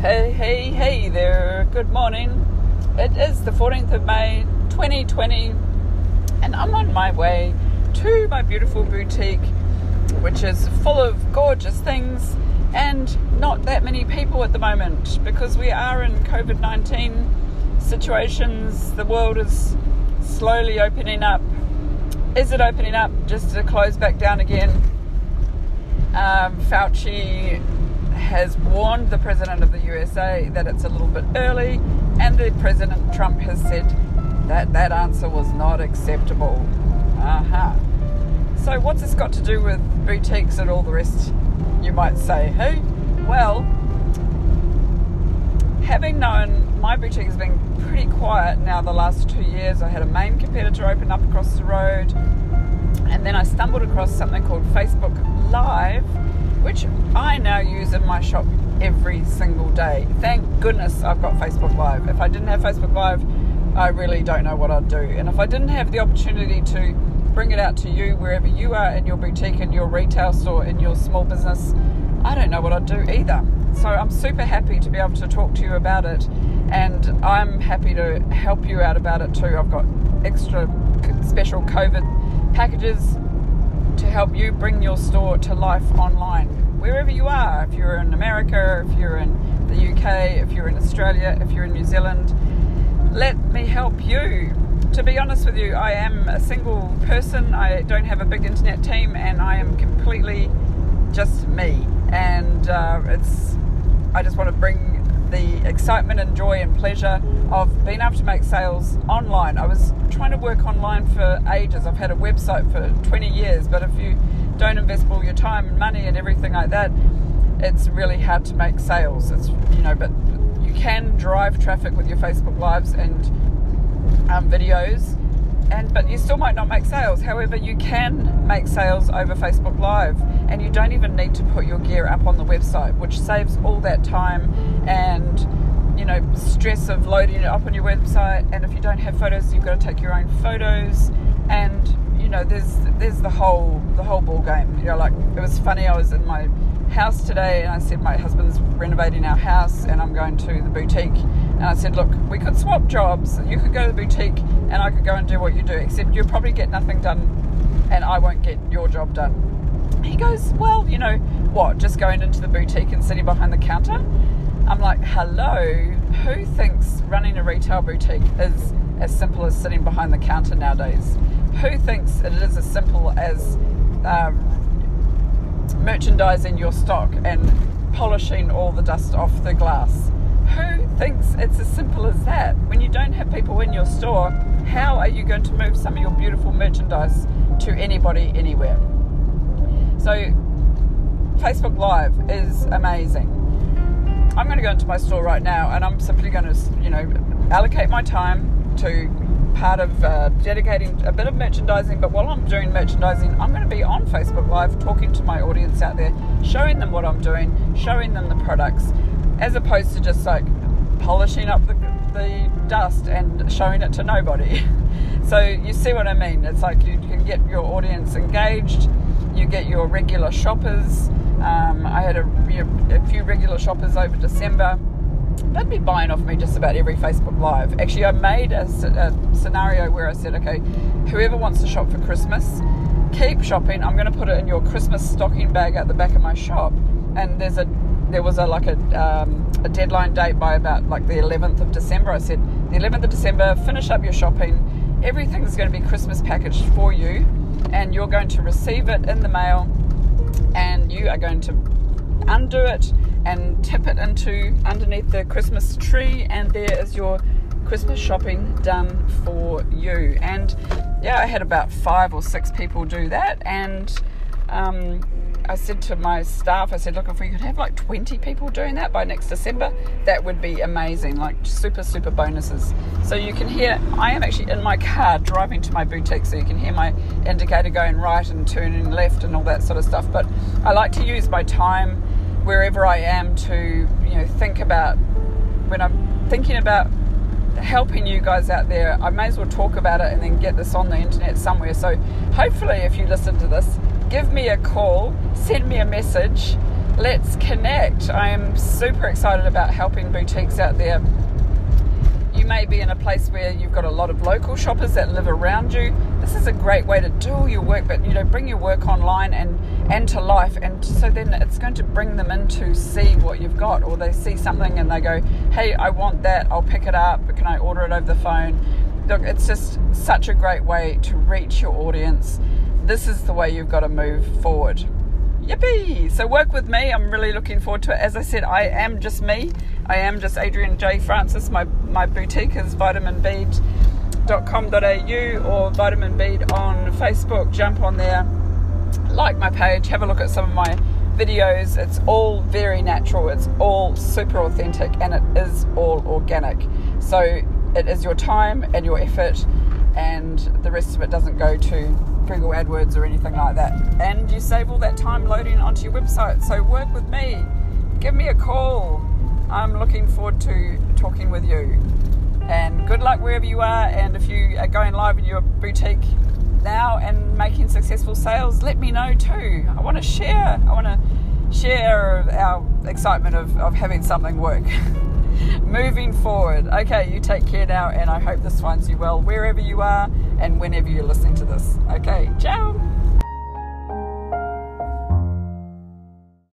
Hey, hey, hey there. Good morning. It is the 14th of May 2020, and I'm on my way to my beautiful boutique, which is full of gorgeous things and not that many people at the moment because we are in COVID 19 situations. The world is slowly opening up. Is it opening up just to close back down again? Um, Fauci has warned the president of the USA that it's a little bit early, and the president Trump has said that that answer was not acceptable. Uh-huh. So, what's this got to do with boutiques and all the rest? You might say, hey, well, having known my boutique has been pretty quiet now the last two years, I had a main competitor open up across the road, and then I stumbled across something called Facebook Live every single day. Thank goodness I've got Facebook Live. If I didn't have Facebook Live, I really don't know what I'd do. And if I didn't have the opportunity to bring it out to you wherever you are in your boutique, in your retail store, in your small business, I don't know what I'd do either. So I'm super happy to be able to talk to you about it, and I'm happy to help you out about it too. I've got extra special COVID packages to help you bring your store to life online, wherever you are. If you're in America, if you're in the UK, if you're in Australia, if you're in New Zealand, let me help you. To be honest with you, I am a single person. I don't have a big internet team, and I am completely just me. And uh, it's I just want to bring the excitement and joy and pleasure of being able to make sales online. I was trying to work online for ages. I've had a website for 20 years, but if you don't invest all your time and money and everything like that, it's really hard to make sales. It's you know, but you can drive traffic with your Facebook lives and um, videos, and but you still might not make sales. However, you can make sales over Facebook Live, and you don't even need to put your gear up on the website, which saves all that time and you know stress of loading it up on your website. And if you don't have photos, you've got to take your own photos, know there's there's the whole the whole ball game. You know, like it was funny. I was in my house today and I said my husband's renovating our house and I'm going to the boutique. And I said look we could swap jobs. You could go to the boutique and I could go and do what you do except you'll probably get nothing done and I won't get your job done. He goes well you know what? Just going into the boutique and sitting behind the counter? I'm like hello who thinks running a retail boutique is as simple as sitting behind the counter nowadays who thinks it is as simple as um, merchandising your stock and polishing all the dust off the glass. Who thinks it's as simple as that? When you don't have people in your store, how are you going to move some of your beautiful merchandise to anybody anywhere? So, Facebook Live is amazing. I'm going to go into my store right now and I'm simply going to, you know, allocate my time to part of uh, dedicating a bit of merchandising. But while I'm doing merchandising, I'm going to be on Facebook Live talking to my audience out there, showing them what I'm doing, showing them the products, as opposed to just like polishing up the, the dust and showing it to nobody. so you see what I mean? It's like you can get your audience engaged, you get your regular shoppers. Um, I had a, a few regular shoppers over December they'd be buying off me just about every Facebook Live. Actually, I made a, a, scenario where I said, okay, whoever wants to shop for Christmas, keep shopping. I'm going to put it in your Christmas stocking bag at the back of my shop. And there's a there was a like a, um, a deadline date by about like the 11th of December. I said the 11th of December, finish up your shopping. Everything's going to be Christmas packaged for you, and you're going to receive it in the mail, and you are going to undo it and tip it into underneath the Christmas tree, and there is your Christmas shopping done for you. And yeah, I had about five or six people do that, and um, I said to my staff, I said, look, if we could have like 20 people doing that by next December, that would be amazing, like super, super bonuses. So you can hear, I am actually in my car driving to my boutique, so you can hear my indicator going right and turning left and all that sort of stuff. But I like to use my time wherever I am to you know think about when I'm thinking about helping you guys out there. I may as well talk about it and then get this on the internet somewhere. So hopefully, if you listen to this, give me a call, send me a message. let's connect. I am super excited about helping boutiques out there. May be in a place where you've got a lot of local shoppers that live around you. This is a great way to do all your work, but you know, bring your work online and and to life, and so then it's going to bring them in to see what you've got, or they see something and they go, "Hey, I want that. I'll pick it up. Can I order it over the phone?" Look, it's just such a great way to reach your audience. This is the way you've got to move forward. Yippee! So work with me. I'm really looking forward to it. As I said, I am just me. I am just Adrian J. Francis. My my boutique is vitaminbead.com.au or Vitamin Bead on Facebook. Jump on there, like my page, have a look at some of my videos. It's all very natural. It's all super authentic, and it is all organic. So it is your time and your effort, and the rest of it doesn't go to Google AdWords or anything like that. And you save all that time loading onto your website. So work with me. Give me a call. I'm looking forward to talking with you. And good luck wherever you are. And if you are going live in your boutique now and making successful sales, let me know too. I want to share. I want to share our excitement of, of having something work. moving forward. Okay, you take care now, and I hope this finds you well wherever you are and whenever you're listening to this. Okay, ciao.